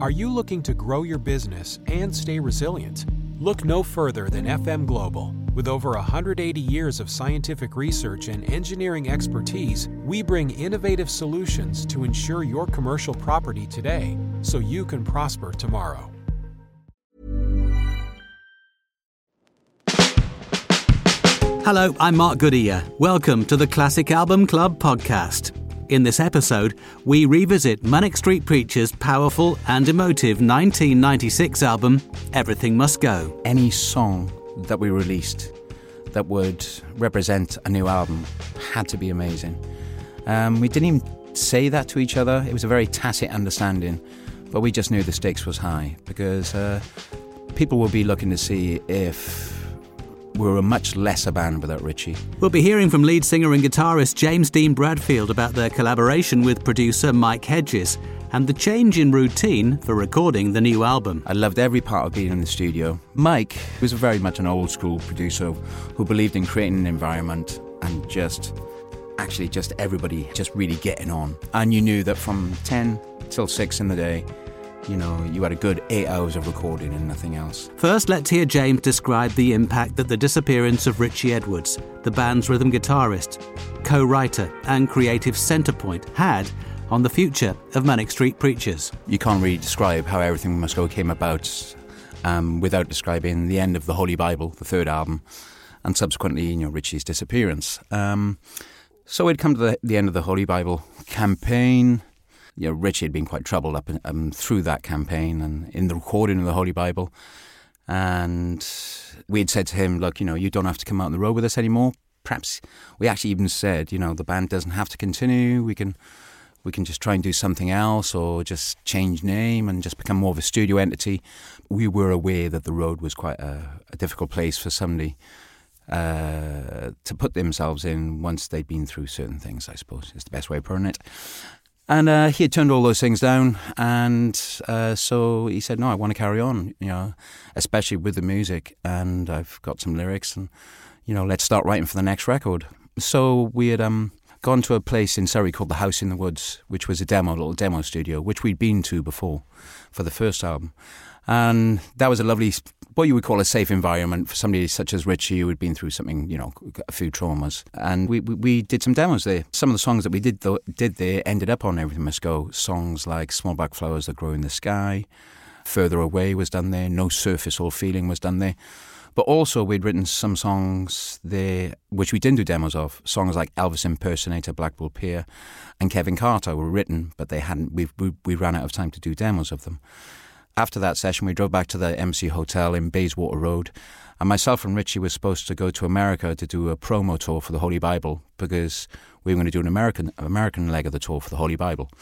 Are you looking to grow your business and stay resilient? Look no further than FM Global. With over 180 years of scientific research and engineering expertise, we bring innovative solutions to ensure your commercial property today so you can prosper tomorrow. Hello, I'm Mark Goodyear. Welcome to the Classic Album Club podcast. In this episode, we revisit Manic Street Preachers' powerful and emotive 1996 album, Everything Must Go. Any song that we released that would represent a new album had to be amazing. Um, we didn't even say that to each other, it was a very tacit understanding, but we just knew the stakes was high because uh, people will be looking to see if we were a much lesser band without Richey. We'll be hearing from lead singer and guitarist James Dean Bradfield about their collaboration with producer Mike Hedges and the change in routine for recording the new album. I loved every part of being in the studio. Mike was very much an old school producer who believed in creating an environment and just actually just everybody just really getting on. And you knew that from 10 till 6 in the day, you know, you had a good eight hours of recording and nothing else. First, let's hear James describe the impact that the disappearance of Richey Edwards, the band's rhythm guitarist, co writer, and creative centre point, had on the future of Manic Street Preachers. You can't really describe how Everything Must Go came about um, without describing the end of the Holy Bible, the third album, and subsequently, you know, Richey's disappearance. Um, so we'd come to the, the end of the Holy Bible campaign you know, Richey had been quite troubled up um, through that campaign and in the recording of the Holy Bible. And we had said to him, look, you know, you don't have to come out on the road with us anymore. Perhaps we actually even said, you know, the band doesn't have to continue. We can we can just try and do something else or just change name and just become more of a studio entity. We were aware that the road was quite a, a difficult place for somebody uh, to put themselves in once they'd been through certain things, I suppose, is the best way of putting it. And uh, he had turned all those things down, and uh, so he said, "No, I want to carry on, you know, especially with the music, and I've got some lyrics, and you know, let's start writing for the next record." So we had um, gone to a place in Surrey called the House in the Woods, which was a demo, little demo studio, which we'd been to before for the first album, and that was a lovely, what you would call a safe environment for somebody such as Richey, who had been through something, you know, a few traumas. And we, we, we did some demos there. Some of the songs that we did th- did there ended up on Everything Must Go. Songs like Small Black Flowers That Grow in the Sky, Further Away was done there, No Surface All Feeling was done there. But also, we'd written some songs there, which we didn't do demos of. Songs like Elvis Impersonator, Blackpool Pier, and Kevin Carter were written, but they hadn't. We, we, we ran out of time to do demos of them. After that session, we drove back to the Embassy Hotel in Bayswater Road. And myself and Richey were supposed to go to America to do a promo tour for the Holy Bible because we were going to do an American American leg of the tour for the Holy Bible.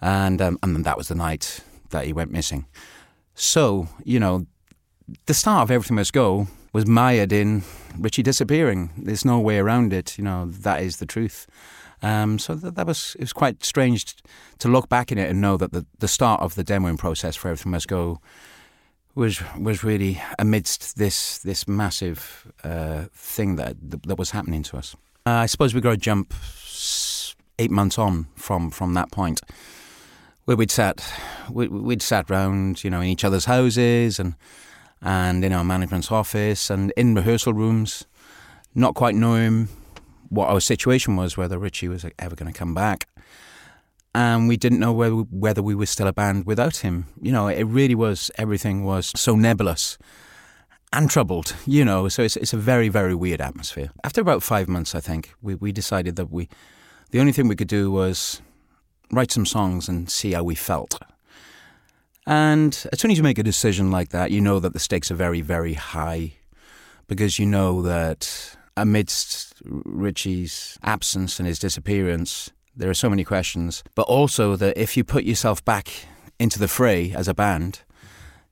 And um, and that was the night that he went missing. So, you know, the start of Everything Must Go was mired in Richey disappearing. There's no way around it. You know, that is the truth. Um, so that, that, was it was quite strange to look back in it and know that the, the start of the demoing process for Everything Must Go was was really amidst this this massive uh, thing that that was happening to us. Uh, I suppose we got to jump eight months on from from that point, where we'd sat we, would sat round, you know, in each other's houses and and in our management's office and in rehearsal rooms, not quite knowing what our situation was, whether Richey was ever going to come back. And we didn't know whether, whether we were still a band without him. You know, it really was, everything was so nebulous and troubled, you know, so it's, it's a very, very weird atmosphere. After about five months, I think, we, we decided that we, the only thing we could do was write some songs and see how we felt. And as soon as you make a decision like that, you know that the stakes are very, very high because you know that amidst Richey's absence and his disappearance, there are so many questions. But also that if you put yourself back into the fray as a band,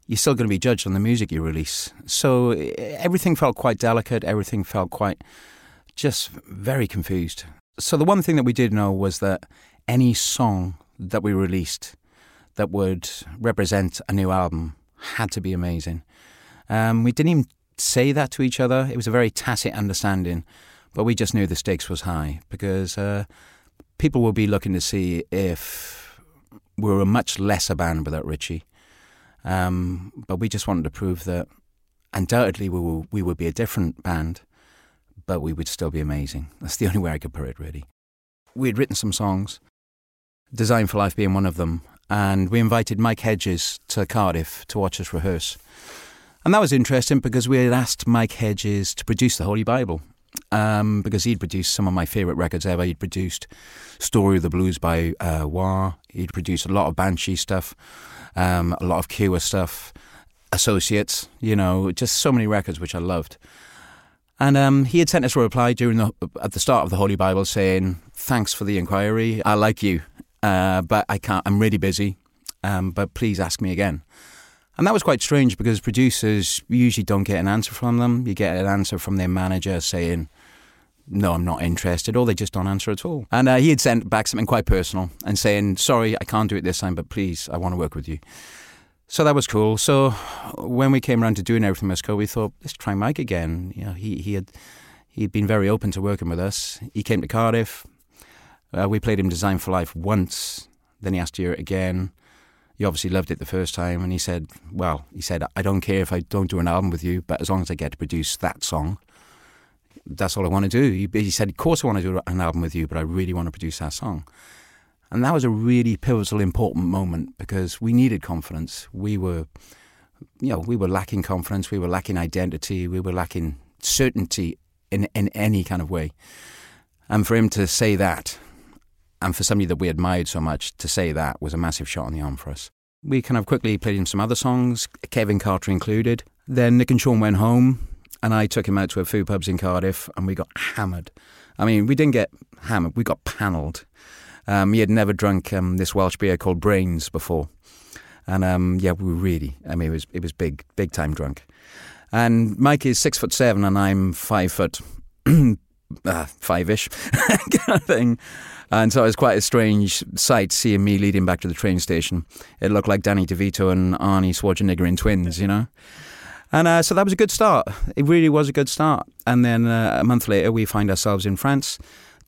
you're still going to be judged on the music you release. So everything felt quite delicate. Everything felt quite just very confused. So the one thing that we did know was that any song that we released that would represent a new album had to be amazing. Um, we didn't even say that to each other. It was a very tacit understanding, but we just knew the stakes was high because uh, people will be looking to see if we were a much lesser band without Richey. Um, but we just wanted to prove that undoubtedly we, will, we would be a different band, but we would still be amazing. That's the only way I could put it, really. We had written some songs, Design for Life being one of them, and we invited Mike Hedges to Cardiff to watch us rehearse. And that was interesting because we had asked Mike Hedges to produce the Holy Bible. Um, because he'd produced some of my favourite records ever. He'd produced Story of the Blues by uh, Wah. He'd produced a lot of Banshee stuff, um, a lot of Cure stuff, Associates, you know, just so many records which I loved. And um, he had sent us a reply during the, at the start of the Holy Bible saying, "Thanks for the inquiry. I like you, uh, but I can't. I'm really busy. Um, but please ask me again." And that was quite strange because producers usually don't get an answer from them. You get an answer from their manager saying, no, I'm not interested, or they just don't answer at all. And uh, he had sent back something quite personal and saying, sorry, I can't do it this time, but please, I want to work with you. So that was cool. So when we came around to doing everything Must Go, we thought, let's try Mike again. You know, he, he had he'd been very open to working with us. He came to Cardiff. Uh, we played him Design for Life once. Then he asked to hear it again he obviously loved it the first time, and he said, "Well, he said I don't care if I don't do an album with you, but as long as I get to produce that song, that's all I want to do." He, he said, "Of course I want to do an album with you, but I really want to produce that song." And that was a really pivotal, important moment because we needed confidence. We were, you know, we were lacking confidence. We were lacking identity. We were lacking certainty in in any kind of way. And for him to say that and for somebody that we admired so much, to say that was a massive shot in the arm for us. We kind of quickly played him some other songs, Kevin Carter included. Then Nick and Sean went home, and I took him out to a few pubs in Cardiff, and we got hammered. I mean, we didn't get hammered, we got panelled. Um, he had never drunk um, this Welsh beer called Brains before. And um, yeah, we were really, I mean, it was, it was big, big time drunk. And Mike is six foot seven, and I'm five foot, uh, five ish kind of thing. And so it was quite a strange sight seeing me leading back to the train station. It looked like Danny DeVito and Arnie Schwarzenegger in twins, you know? And uh, so that was a good start. It really was a good start. And then uh, a month later, we find ourselves in France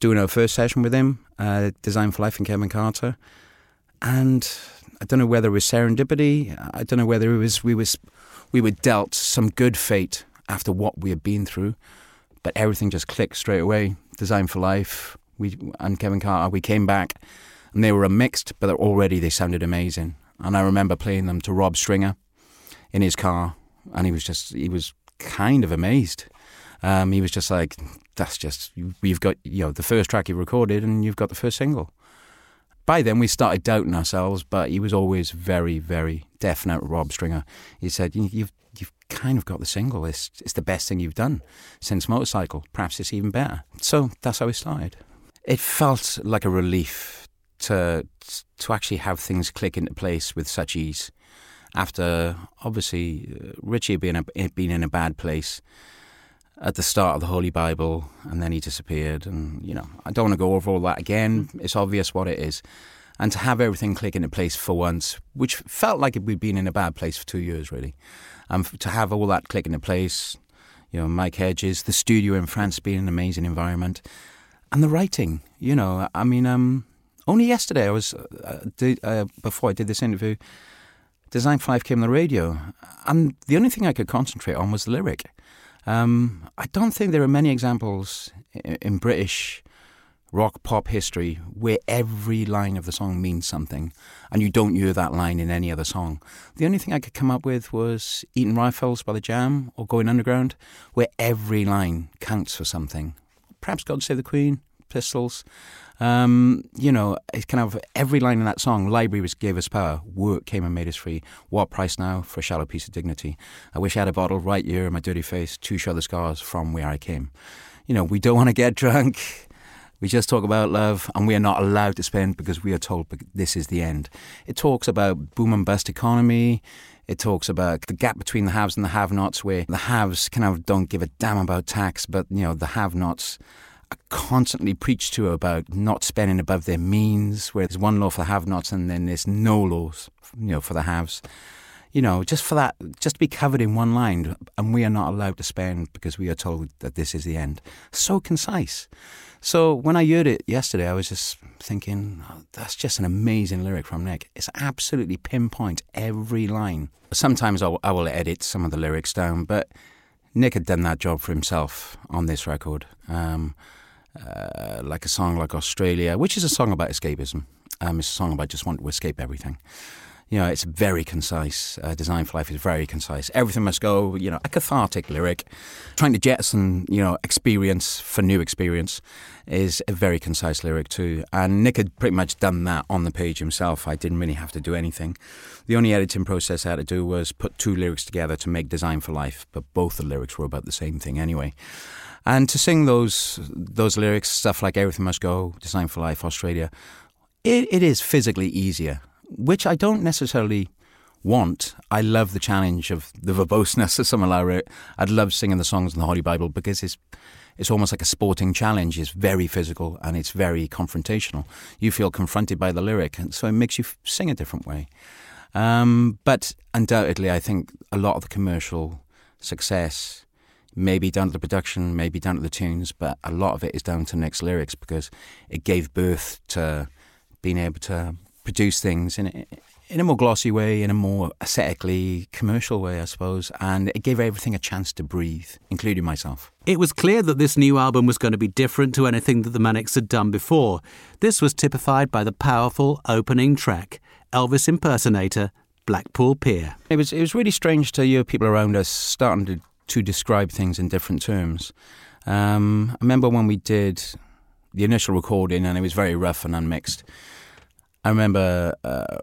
doing our first session with him, uh, Design for Life and Kevin Carter. And I don't know whether it was serendipity. I don't know whether it was we was we were dealt some good fate after what we had been through, but everything just clicked straight away. Design for Life, we and Kevin Carter, we came back and they were a mixed, but already they sounded amazing. And I remember playing them to Rob Stringer in his car, and he was just he was kind of amazed. Um, he was just like, "That's just we've got you know the first track you recorded, and you've got the first single." By then, we started doubting ourselves, but he was always very, very definite. Rob Stringer, he said, "You've you've kind of got the single. It's it's the best thing you've done since Motorcycle. Perhaps it's even better." So that's how we started it felt like a relief to to actually have things click into place with such ease. After obviously uh, Richey being a, being in a bad place at the start of the Holy Bible, and then he disappeared, and you know I don't want to go over all that again. It's obvious what it is, and to have everything click into place for once, which felt like we'd been in a bad place for two years really, and to have all that click into place, you know, Mike Hedges, the studio in France being an amazing environment and the writing. You know, I mean, um, only yesterday I was uh, did, uh, before I did this interview. Design Five came on the radio, and the only thing I could concentrate on was the lyric. Um, I don't think there are many examples in, in British rock pop history where every line of the song means something and you don't hear that line in any other song. The only thing I could come up with was Eton Rifles by The Jam or Going Underground, where every line counts for something perhaps God Save the Queen, Pistols. Um, you know, it's kind of every line in that song, Library was, gave us power, work came and made us free. What price now for a shallow piece of dignity? I wish I had a bottle right here in my dirty face to show the scars from where I came. You know, we don't want to get drunk. We just talk about love, and we are not allowed to spend because we are told this is the end. It talks about boom and bust economy. It talks about the gap between the haves and the have-nots, where the haves kind of don't give a damn about tax, but you know the have-nots are constantly preached to about not spending above their means. Where there's one law for the have-nots, and then there's no laws, you know, for the haves. You know, just for that, just to be covered in one line, and we are not allowed to spend because we are told that this is the end. So concise. So when I heard it yesterday, I was just thinking, oh, that's just an amazing lyric from Nick. It's absolutely pinpoint every line. Sometimes I will, I will edit some of the lyrics down, but Nick had done that job for himself on this record. Um, uh, like a song like Australia, which is a song about escapism. Um, it's a song about just wanting to escape everything you know, it's very concise. Uh, Design for Life is very concise. Everything must go, you know, a cathartic lyric. Trying to jettison, you know, experience for new experience is a very concise lyric too. And Nick had pretty much done that on the page himself. I didn't really have to do anything. The only editing process I had to do was put two lyrics together to make Design for Life, but both the lyrics were about the same thing anyway. And to sing those those lyrics, stuff like Everything Must Go, Design for Life, Australia, it, it is physically easier which I don't necessarily want. I love the challenge of the verboseness of some of it. I'd love singing the songs in the Holy Bible because it's it's almost like a sporting challenge. It's very physical and it's very confrontational. You feel confronted by the lyric, and so it makes you sing a different way. Um, but undoubtedly, I think a lot of the commercial success may be down to the production, maybe down to the tunes, but a lot of it is down to Nick's lyrics because it gave birth to being able to produce things in a, in a more glossy way, in a more aesthetically commercial way, I suppose, and it gave everything a chance to breathe, including myself. It was clear that this new album was going to be different to anything that the Manics had done before. This was typified by the powerful opening track, Elvis impersonator Blackpool Pier. It was it was really strange to hear people around us starting to, to describe things in different terms. Um, I remember when we did the initial recording, and it was very rough and unmixed. I remember uh,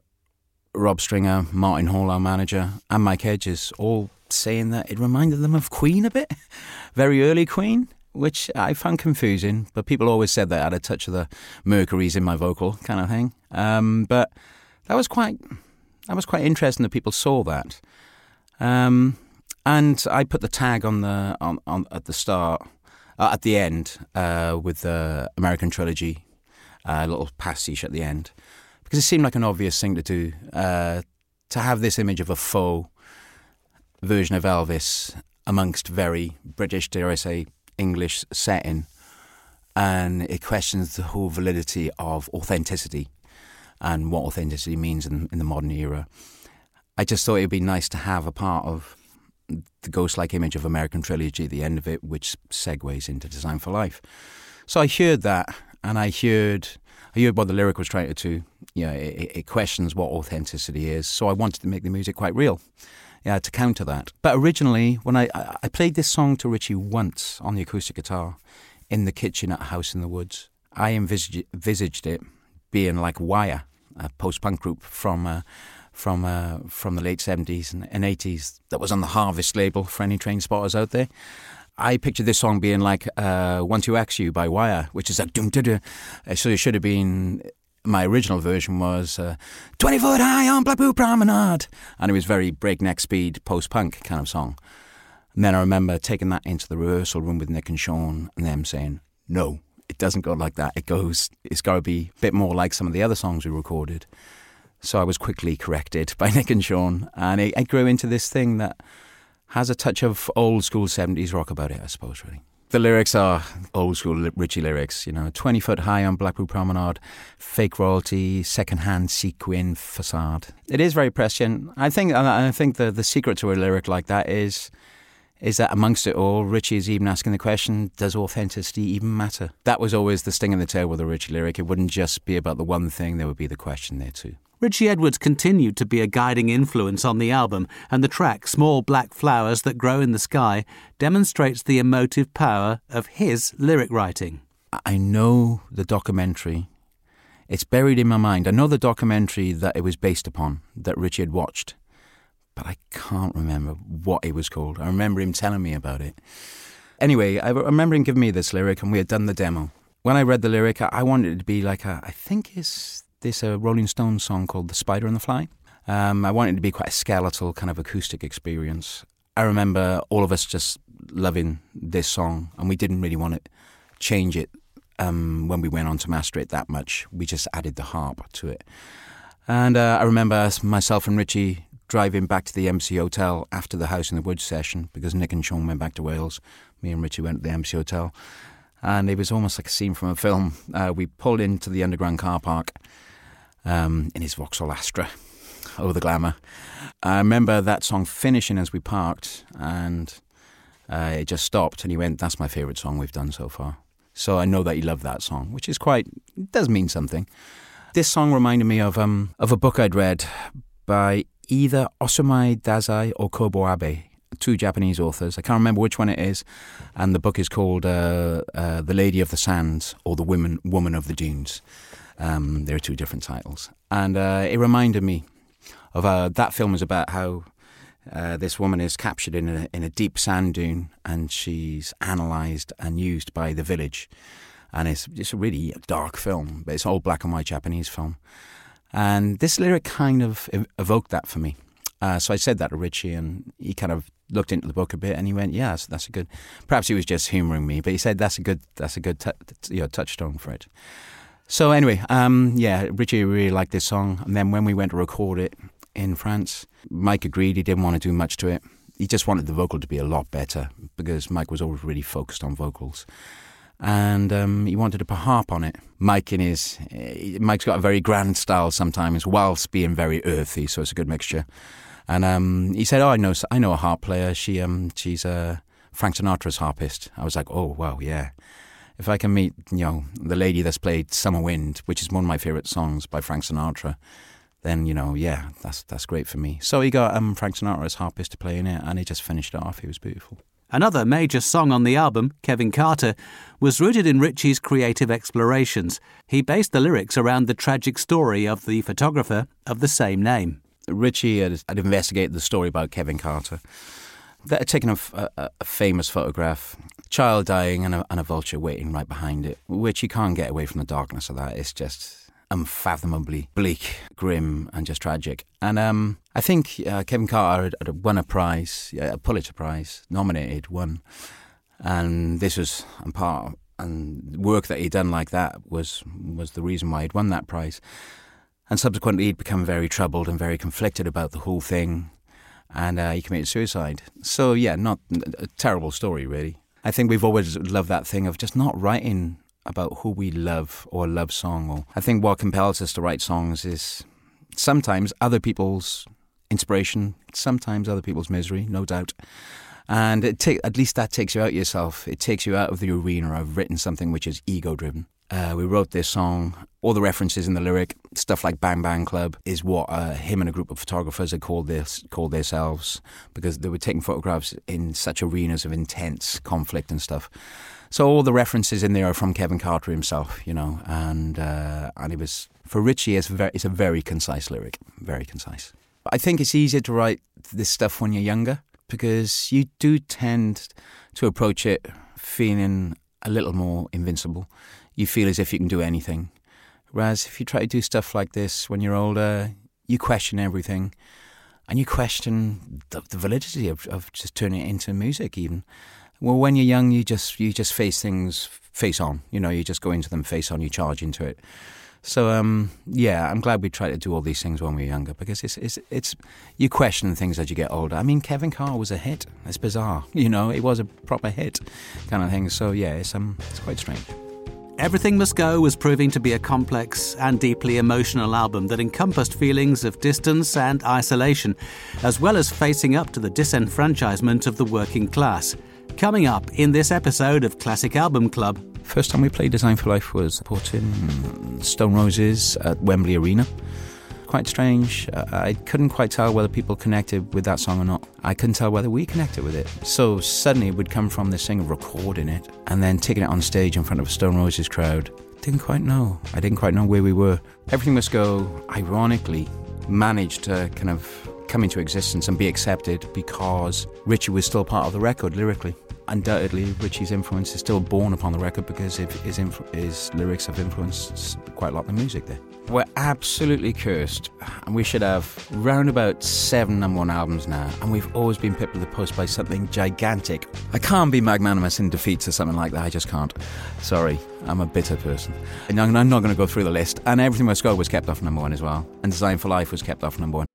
Rob Stringer, Martin Hall, our manager, and Mike Hedges all saying that it reminded them of Queen a bit, very early Queen, which I found confusing. But people always said that I had a touch of the Mercury's in my vocal kind of thing. Um, but that was quite that was quite interesting that people saw that. Um, and I put the tag on the on, on at the start, uh, at the end, uh, with the American trilogy, a uh, little pastiche at the end because it seemed like an obvious thing to do uh, to have this image of a faux version of Elvis amongst very British, dare I say, English setting, and it questions the whole validity of authenticity and what authenticity means in, in the modern era. I just thought it would be nice to have a part of the ghost-like image of American Trilogy at the end of it, which segues into Design for Life. So I heard that, and I heard I heard what the lyric was trying to do. You know, it, it, questions what authenticity is. So I wanted to make the music quite real. Yeah, to counter that. But originally, when I I played this song to Richey once on the acoustic guitar in the kitchen at a house in the woods, I envisaged, envisaged it being like Wire, a post-punk group from. Uh, from uh, from the late 70s and, 80s that was on the Harvest label for any train spotters out there. I pictured this song being like uh, "12XU" by Wire, which is like dum dum dum. So it should have been. My original version was uh, 20 foot high on Blackpool Promenade, and it was very breakneck speed post punk kind of song. And then I remember taking that into the rehearsal room with Nick and Sean, and them saying, "No, it doesn't go like that. It goes. It's got to be a bit more like some of the other songs we recorded." So I was quickly corrected by Nick and Sean, and it, it grew into this thing that has a touch of old school 70s rock about it, I suppose, really. The lyrics are old school Richey lyrics, you know, 20 foot high on Blackpool Promenade, fake royalty, second hand sequin facade. It is very prescient. I think, I think the, the secret to a lyric like that is is that amongst it all, Richey is even asking the question, does authenticity even matter? That was always the sting in the tail with a Richey lyric. It wouldn't just be about the one thing, there would be the question there too. Richey Edwards continued to be a guiding influence on the album, and the track Small Black Flowers That Grow in the Sky demonstrates the emotive power of his lyric writing. I know the documentary. It's buried in my mind. I know the documentary that it was based upon, that Richey had watched, but I can't remember what it was called. I remember him telling me about it. Anyway, I remember him giving me this lyric, and we had done the demo. When I read the lyric, I wanted it to be like a, I think it's this uh, Rolling Stones song called The Spider and the Fly. Um, I wanted it to be quite a skeletal kind of acoustic experience. I remember all of us just loving this song, and we didn't really want to change it um, when we went on to master it that much. We just added the harp to it. And uh, I remember myself and Richey driving back to the Embassy Hotel after the House in the Woods session because Nick and Sean went back to Wales. Me and Richey went to the Embassy Hotel. And it was almost like a scene from a film. Uh, we pulled into the underground car park um, in his Vauxhall Astra. Oh, the glamour. I remember that song finishing as we parked, and uh, it just stopped, and he went, That's my favourite song we've done so far. So I know that he loved that song, which is quite, does mean something. This song reminded me of, um, of a book I'd read by either Osamu Dazai or Kobo Abe, two Japanese authors. I can't remember which one it is, and the book is called uh, uh, "The Lady of the Sands" or "The Woman Woman of the Dunes." Um, there are two different titles, and uh, it reminded me of uh, that film is about how uh, this woman is captured in a, in a deep sand dune and she's analysed and used by the village. And it's just a really dark film, but it's all black and white Japanese film. And this lyric kind of evoked that for me. Uh, so I said that to Richey, and he kind of looked into the book a bit, and he went, "Yeah, that's, that's a good." Perhaps he was just humouring me, but he said that's a good that's a good t- you know, touchstone for it. So anyway, um, yeah, Richey really liked this song, and then when we went to record it, in France. Mike agreed he didn't want to do much to it. He just wanted the vocal to be a lot better because Mike was always really focused on vocals. And um, he wanted to put a harp on it. Mike in his uh, Mike's got a very grand style sometimes, whilst being very earthy, so it's a good mixture. And um, he said, "Oh, I know, I know a harp player. She, um, she's a Frank Sinatra's harpist." I was like, "Oh, wow, yeah." If I can meet, you know, the lady that's played "Summer Wind," which is one of my favorite songs by Frank Sinatra, then you know, yeah, that's that's great for me. So he got um, Frank Sinatra's harpist to play in it, and he just finished it off. He was beautiful. Another major song on the album, Kevin Carter, was rooted in Richey's creative explorations. He based the lyrics around the tragic story of the photographer of the same name. Richey had, had investigated the story about Kevin Carter. They had taken a, a, a famous photograph, child dying and a, and a vulture waiting right behind it, which you can't get away from the darkness of that. It's just unfathomably bleak, grim, and just tragic. And um, I think uh, Kevin Carter had, had, won a prize, a Pulitzer Prize, nominated, one, And this was and part and work that he'd done like that was was the reason why he'd won that prize. And subsequently, he'd become very troubled and very conflicted about the whole thing, and uh, he committed suicide. So yeah, not a terrible story, really. I think we've always loved that thing of just not writing about who we love or a love song. Or I think what compels us to write songs is sometimes other people's inspiration, sometimes other people's misery, no doubt. And at least that takes you out yourself. It takes you out of the arena of written something which is ego driven. Uh, we wrote this song. All the references in the lyric, stuff like Bang Bang Club, is what uh, him and a group of photographers had called this called themselves because they were taking photographs in such arenas of intense conflict and stuff. So all the references in there are from Kevin Carter himself, you know, and uh, and it was for Richey. It's very it's a very concise lyric, very concise. I think it's easier to write this stuff when you're younger because you do tend to approach it feeling a little more invincible. You feel as if you can do anything. Whereas if you try to do stuff like this when you're older, you question everything and you question the, the validity of, of just turning it into music, even. Well, when you're young, you just you just face things face on. You know, you just go into them face on. You charge into it. So um, yeah, I'm glad we tried to do all these things when we were younger because it's it's it's you question things as you get older. I mean, Kevin Carter was a hit. It's bizarre, you know, it was a proper hit, kind of thing. So yeah, it's um it's quite strange. Everything Must Go was proving to be a complex and deeply emotional album that encompassed feelings of distance and isolation, as well as facing up to the disenfranchisement of the working class. Coming up in this episode of Classic Album Club. First time we played Design for Life was in Stone Roses at Wembley Arena. Quite strange. Uh, I couldn't quite tell whether people connected with that song or not. I couldn't tell whether we connected with it. So suddenly it would come from this thing of recording it and then taking it on stage in front of a Stone Roses crowd. Didn't quite know. I didn't quite know where we were. Everything Must Go, ironically, managed to kind of come into existence and be accepted because Richey was still part of the record lyrically undoubtedly Richey's influence is still born upon the record because his, influ- his lyrics have influenced quite a lot of the music there. We're absolutely cursed, and we should have round about seven number one albums now, and we've always been pipped to the post by something gigantic. I can't be magnanimous in defeat to something like that, I just can't. Sorry, I'm a bitter person. And I'm not going to go through the list, and Everything Must Go was kept off number one as well, and Design for Life was kept off number one.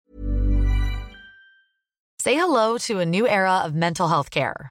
Say hello to a new era of mental health care.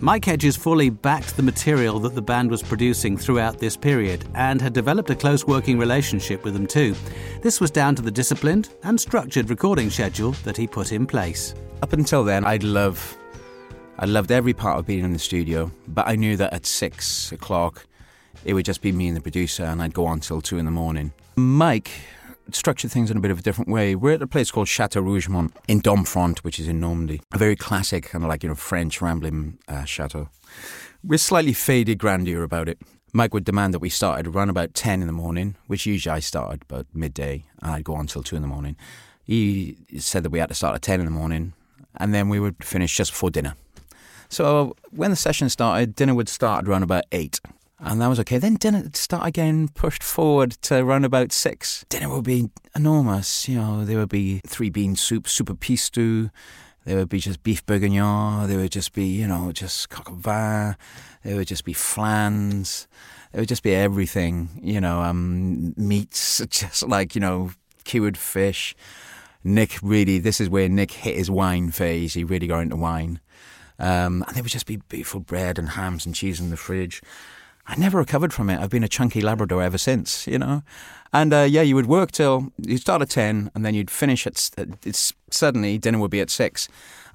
Mike Hedges fully backed the material that the band was producing throughout this period and had developed a close working relationship with them too. This was down to the disciplined and structured recording schedule that he put in place. Up until then, I'd love, I loved every part of being in the studio, but I knew that at six o'clock, it would just be me and the producer, and I'd go on till two in the morning. Mike structured things in a bit of a different way. We're at a place called Chateau Rougemont in Domfront, which is in Normandy. A very classic, kind of like, you know, French rambling uh, chateau. With slightly faded grandeur about it. Mike would demand that we started around about 10 in the morning, which usually I started about midday, and I'd go on till 2 in the morning. He said that we had to start at 10 in the morning, and then we would finish just before dinner. So when the session started, dinner would start around about 8. And that was okay. Then dinner start again, pushed forward to around about six. Dinner would be enormous. You know, there would be three bean soup, super pistou. There would be just beef bourguignon. There would just be, you know, just coq au vin. There would just be flans. There would just be everything, you know, um, meats, just like, you know, cured fish. Nick really, this is where Nick hit his wine phase. He really got into wine. Um, and there would just be beautiful bread and hams and cheese in the fridge. I never recovered from it. I've been a chunky Labrador ever since, you know. And uh, yeah, you would work till you'd start at ten, and then you'd finish at it's suddenly dinner would be at six,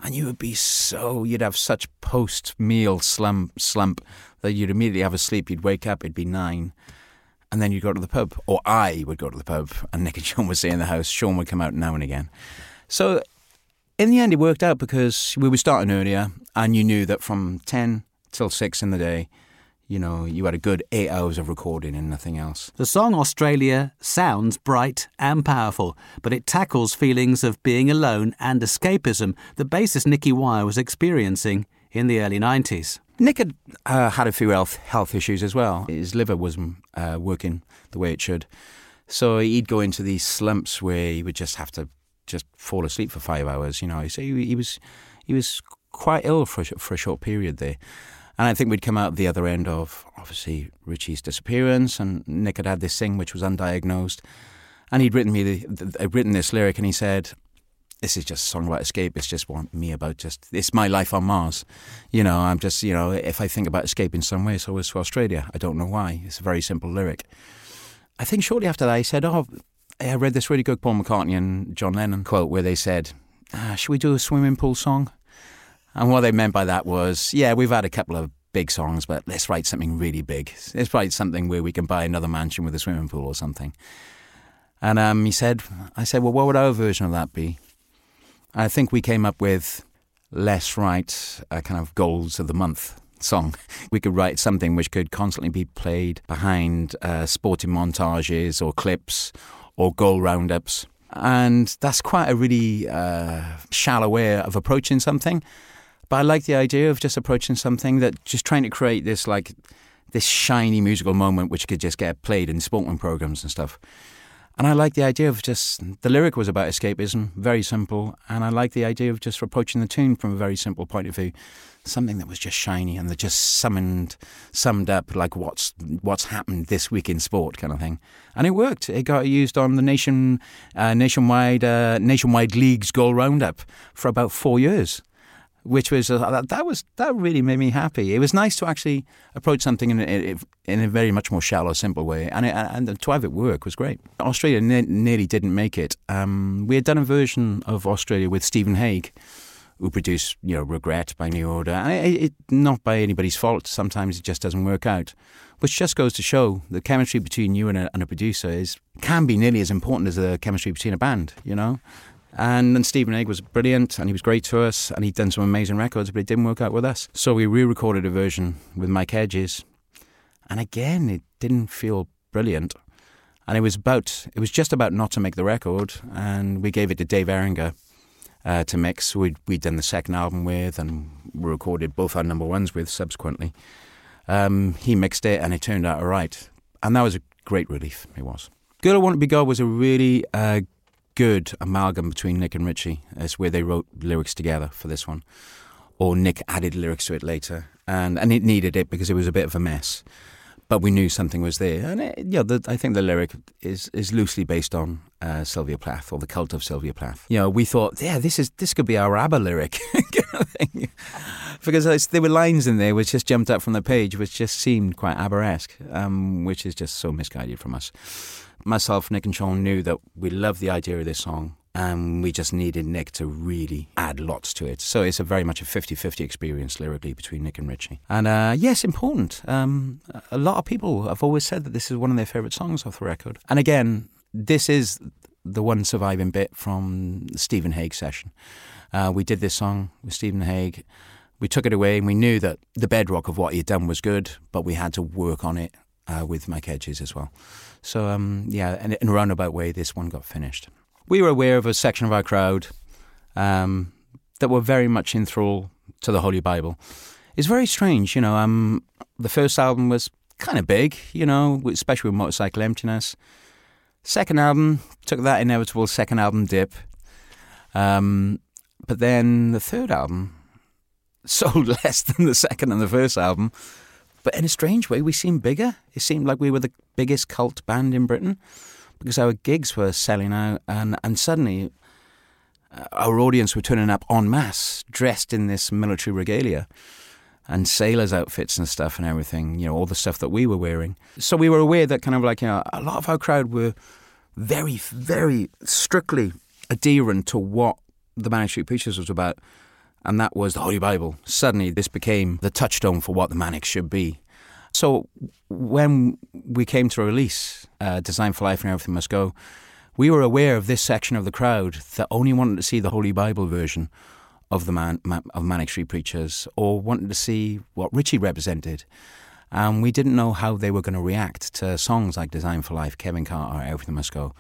and you would be so you'd have such post meal slump slump that you'd immediately have a sleep. You'd wake up, it'd be nine, and then you'd go to the pub, or I would go to the pub, and Nick and Sean would stay in the house. Sean would come out now and again. So in the end, it worked out because we were starting earlier, and you knew that from ten till six in the day you know, you had a good eight hours of recording and nothing else. The song Australia sounds bright and powerful, but it tackles feelings of being alone and escapism that bassist Nicky Wire was experiencing in the early 90s. Nick had uh, had a few health, health issues as well. His liver wasn't uh, working the way it should. So he'd go into these slumps where he would just have to just fall asleep for five hours, you know. So he, he was he was quite ill for, for a short period there. And I think we'd come out the other end of obviously Richey's disappearance, and Nick had had this thing which was undiagnosed, and he'd written me the, the, written this lyric, and he said, "This is just a song about escape. It's just want me about just it's my life on Mars. You know, I'm just you know if I think about escape in some it's to Australia. I don't know why. It's a very simple lyric. I think shortly after that, he said, "Oh, I read this really good Paul McCartney and John Lennon quote where they said." Ah, should we do a swimming pool song? And what they meant by that was, yeah, we've had a couple of big songs, but let's write something really big. Let's write something where we can buy another mansion with a swimming pool or something. And um, he said, I said, well, what would our version of that be? I think we came up with Let's write a kind of goals of the month song. We could write something which could constantly be played behind uh, sporting montages or clips or goal roundups. And that's quite a really uh, shallow way of approaching something. But I like the idea of just approaching something that just trying to create this like this shiny musical moment which could just get played in sporting programs and stuff. And I like the idea of just the lyric was about escapism, very simple, and I like the idea of just approaching the tune from a very simple point of view, something that was just shiny and that just summoned, summed up like what's what's happened this week in sport kind of thing, and it worked. It got used on the nation, uh, nationwide, uh, nationwide leagues goal roundup for about four years which was uh, that was that really made me happy. It was nice to actually approach something in a, in a very much more shallow, simple way, and it, and to have it work was great. Australia ne- nearly didn't make it. Um, we had done a version of Australia with Stephen Hague, who produced, you know, Regret by New Order. It, it, not by anybody's fault. Sometimes it just doesn't work out. Which just goes to show the chemistry between you and a, and a producer is can be nearly as important as the chemistry between a band, you know? And then Stephen Hague was brilliant and he was great to us and he'd done some amazing records, but it didn't work out with us. So we re recorded a version with Mike Hedges. And again, it didn't feel brilliant. And it was about, it was just about not to make the record. And we gave it to Dave Eringa uh, to mix. We'd, we'd done the second album with and we recorded both our number ones with subsequently. Um, he mixed it and it turned out all right. And that was a great relief, it was. Girl I Want to Be God was a really uh, good amalgam between Nick and Richey. It's where they wrote lyrics together for this one. Or Nick added lyrics to it later. And, and it needed it because it was a bit of a mess. But we knew something was there. And it, yeah, the, I think the lyric is, is loosely based on uh, Sylvia Plath or the cult of Sylvia Plath. You know, we thought, yeah, this is this could be our ABBA lyric. because there were lines in there which just jumped up from the page, which just seemed quite ABBA-esque, um, which is just so misguided from us myself, Nick, and Sean knew that we loved the idea of this song and we just needed Nick to really add lots to it. So it's a very much a 50 50 experience lyrically between Nick and Richey. And uh, yes, important. Um, a lot of people have always said that this is one of their favourite songs off the record. And again, this is the one surviving bit from the Stephen Hague session. Uh, we did this song with Stephen Hague. We took it away and we knew that the bedrock of what he had done was good, but we had to work on it uh, with Mike Hedges as well. So um, yeah, in, in, a roundabout way, this one got finished. We were aware of a section of our crowd um, that were very much enthralled to the Holy Bible. It's very strange, you know. Um, the first album was kind of big, you know, especially with Motorcycle Emptiness. Second album took that inevitable second album dip. Um, but then the third album sold less than the second and the first album. But in a strange way, we seemed bigger. It seemed like we were the biggest cult band in Britain because our gigs were selling out, and, and suddenly uh, our audience were turning up en masse, dressed in this military regalia and sailors' outfits and stuff and everything, you know, all the stuff that we were wearing. So we were aware that kind of like, you know, a lot of our crowd were very, very strictly adherent to what the Manic Street Preachers was about and that was the Holy Bible. Suddenly, this became the touchstone for what the Manics should be. So, when we came to release uh, Design for Life and Everything Must Go, we were aware of this section of the crowd that only wanted to see the Holy Bible version of the man, of Manic Street Preachers, or wanted to see what Richey represented. And we didn't know how they were going to react to songs like Design for Life, Kevin Carter, Everything Must Go.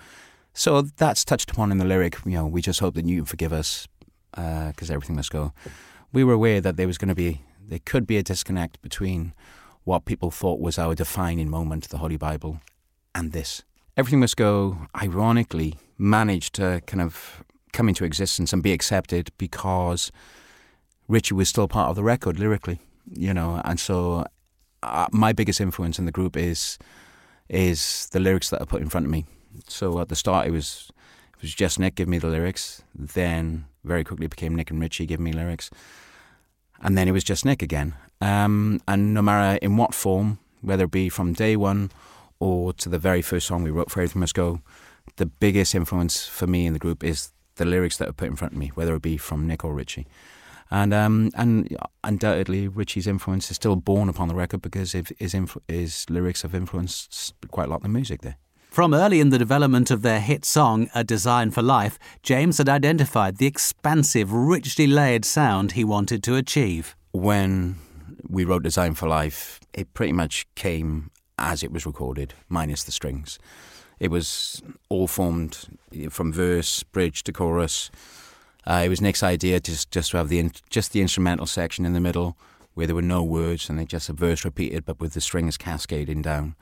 So that's touched upon in the lyric. You know, we just hope that you forgive us because uh, everything must go. We were aware that there was going to be, there could be a disconnect between what people thought was our defining moment, the Holy Bible, and this. Everything Must Go, ironically, managed to kind of come into existence and be accepted because Richey was still part of the record lyrically, you know, and so uh, my biggest influence in the group is is the lyrics that are put in front of me. So at the start, it was was just Nick give me the lyrics. Then very quickly became Nick and Richey giving me lyrics. And then it was just Nick again. Um, and no matter in what form, whether it be from day one or to the very first song we wrote for Everything Must Go, the biggest influence for me in the group is the lyrics that are put in front of me, whether it be from Nick or Richey. And um, and undoubtedly, Richey's influence is still born upon the record because his, influ- his lyrics have influenced quite a lot of the music there. From early in the development of their hit song, A Design for Life, James had identified the expansive, richly layered sound he wanted to achieve. When we wrote Design for Life, it pretty much came as it was recorded, minus the strings. It was all formed from verse, bridge to chorus. Uh, it was Nick's idea just just to have the just the instrumental section in the middle, where there were no words and they just a verse repeated, but with the strings cascading down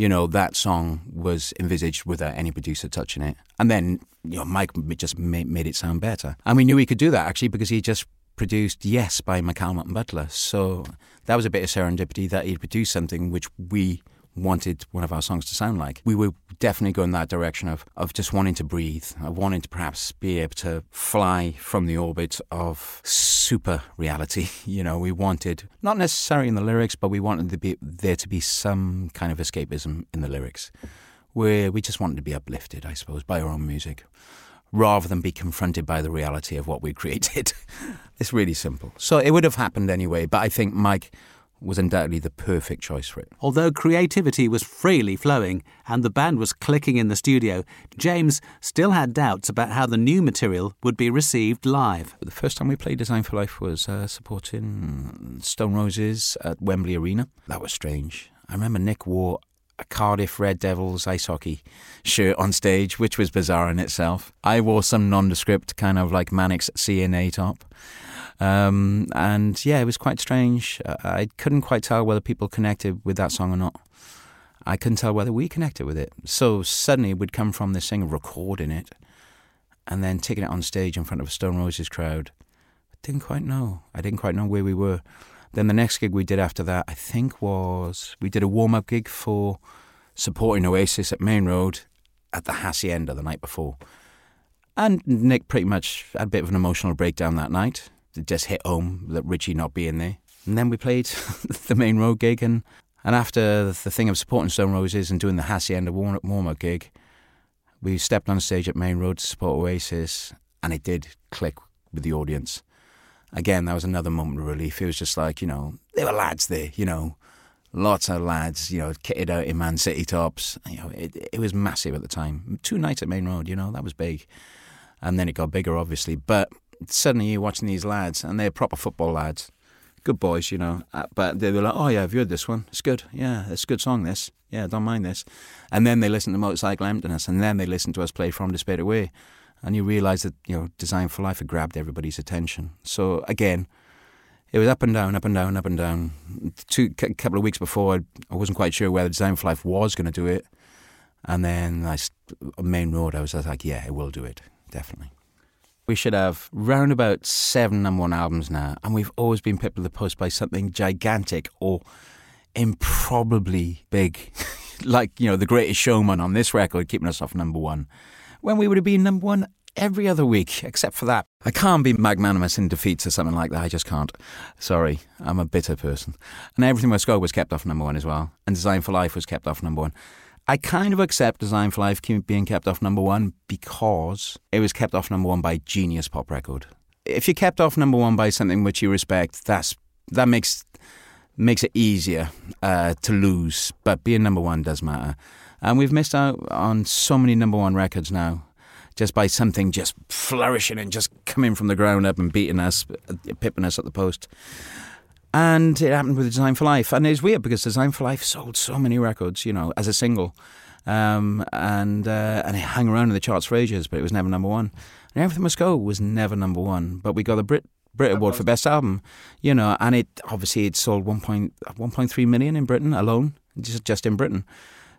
you know, that song was envisaged without uh, any producer touching it. And then, you know, Mike just made, it sound better. And we knew he could do that actually because he just produced Yes by McAlmont and Butler. So that was a bit of serendipity that he'd produced something which we wanted one of our songs to sound like. We were definitely going that direction of, of just wanting to breathe, of wanting to perhaps be able to fly from the orbit of super reality. You know, we wanted, not necessarily in the lyrics, but we wanted to be, there to be some kind of escapism in the lyrics, where we just wanted to be uplifted, I suppose, by our own music rather than be confronted by the reality of what we created. it's really simple. So it would have happened anyway, but I think Mike was undoubtedly the perfect choice for it. Although creativity was freely flowing and the band was clicking in the studio, James still had doubts about how the new material would be received live. The first time we played Design for Life was uh, supporting Stone Roses at Wembley Arena. That was strange. I remember Nick wore a Cardiff Red Devils ice hockey shirt on stage, which was bizarre in itself. I wore some nondescript kind of like Manics CNA top. Um, and yeah, it was quite strange. I couldn't quite tell whether people connected with that song or not. I couldn't tell whether we connected with it. So suddenly we'd come from this thing of recording it and then taking it on stage in front of a Stone Roses crowd. I didn't quite know. I didn't quite know where we were. Then the next gig we did after that, I think, was we did a warm up gig for supporting Oasis at Maine Road at the Hacienda the night before. And Nick pretty much had a bit of an emotional breakdown that night it just hit home that Richey not being there. And then we played the Maine Road gig, and, and after the thing of supporting Stone Roses and doing the Hacienda warm up gig, we stepped on stage at Maine Road to support Oasis, and it did click with the audience. Again, that was another moment of relief. It was just like, you know, there were lads there, you know, lots of lads, you know, kitted out in Man City tops. You know, it, it was massive at the time. Two nights at Maine Road, you know, that was big. And then it got bigger, obviously. But suddenly you're watching these lads, and they're proper football lads, good boys, you know. Uh, but they were like, "Oh yeah, I've heard this one. It's good. Yeah, it's a good song. This. Yeah, don't mind this." And then they listen to Motorcycle Emptiness, and then they listen to us play From Despair to Where, and you realise that you know Design for Life had grabbed everybody's attention. So again. It was up and down, up and down, up and down. Two a couple of weeks before, I wasn't quite sure whether Design for Life was going to do it, and then I, Maine Road, I was like, yeah, it will do it, definitely. We should have round about seven number one albums now, and we've always been pipped to the post by something gigantic or improbably big, like you know the Greatest Showman on this record, keeping us off number one, when we would have been number one every other week, except for that. I can't be magnanimous in defeats or something like that. I just can't. Sorry, I'm a bitter person. And everything Must Go was kept off number one as well, and Design for Life was kept off number one. I kind of accept Design for Life being kept off number one because it was kept off number one by Genius Pop Record. If you're kept off number one by something which you respect, that's that makes makes it easier uh, to lose. But being number one does matter, and we've missed out on so many number one records now just by something just flourishing and just coming from the ground up and beating us, pipping us at the post. And it happened with Design for Life. And it's weird because Design for Life sold so many records, you know, as a single. Um, and uh, and it hung around in the charts for ages, but it was never number one. And Everything Must Go was never number one, but we got the Brit Brit Award for Best Album, you know, and it obviously it sold 1.3 million in Britain alone, just just in Britain.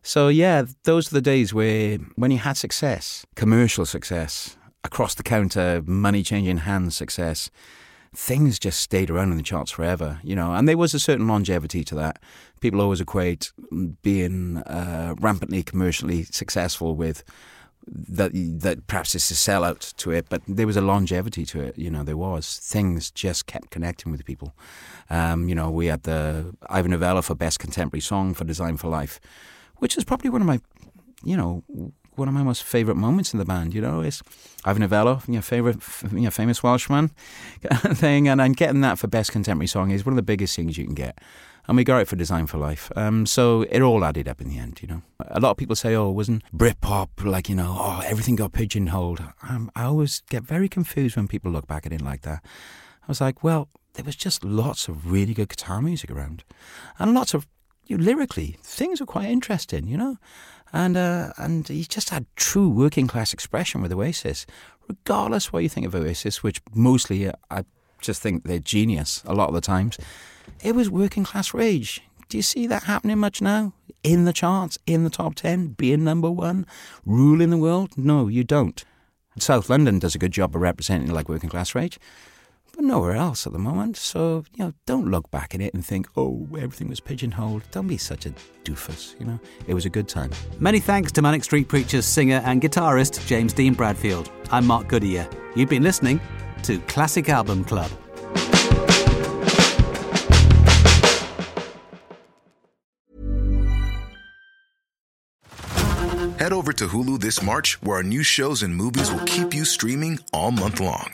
So yeah, those are the days where when you had success, commercial success, across the counter, money changing hands success, things just stayed around in the charts forever, you know, and there was a certain longevity to that. People always equate being uh, rampantly commercially successful with that that perhaps it's a sellout to it, but there was a longevity to it. You know, there was things just kept connecting with people. Um, you know, we had the Ivor Novello for Best Contemporary Song for Design for Life, which is probably one of my, you know, one of my most favourite moments in the band. You know, is Ivor Novello, your favourite, your famous Welshman thing, and and getting that for best contemporary song is one of the biggest things you can get. And we got it for Design for Life. Um, so it all added up in the end, you know. A lot of people say, oh, wasn't Britpop, like, you know, oh, everything got pigeonholed. Um, I always get very confused when people look back at it like that. I was like, well, there was just lots of really good guitar music around. And lots of, you know, lyrically, things were quite interesting, you know and uh, and he just had true working class expression with Oasis, regardless what you think of Oasis, which mostly uh, I just think they're genius a lot of the times. It was working class rage. Do you see that happening much now? In the charts, in the top ten, being number one, ruling the world? No, you don't. South London does a good job of representing like working class rage but nowhere else at the moment. So, you know, don't look back at it and think, oh, everything was pigeonholed. Don't be such a doofus, you know. It was a good time. Many thanks to Manic Street Preachers singer and guitarist James Dean Bradfield. I'm Mark Goodyear. You've been listening to Classic Album Club. Head over to Hulu this March, where our new shows and movies will keep you streaming all month long.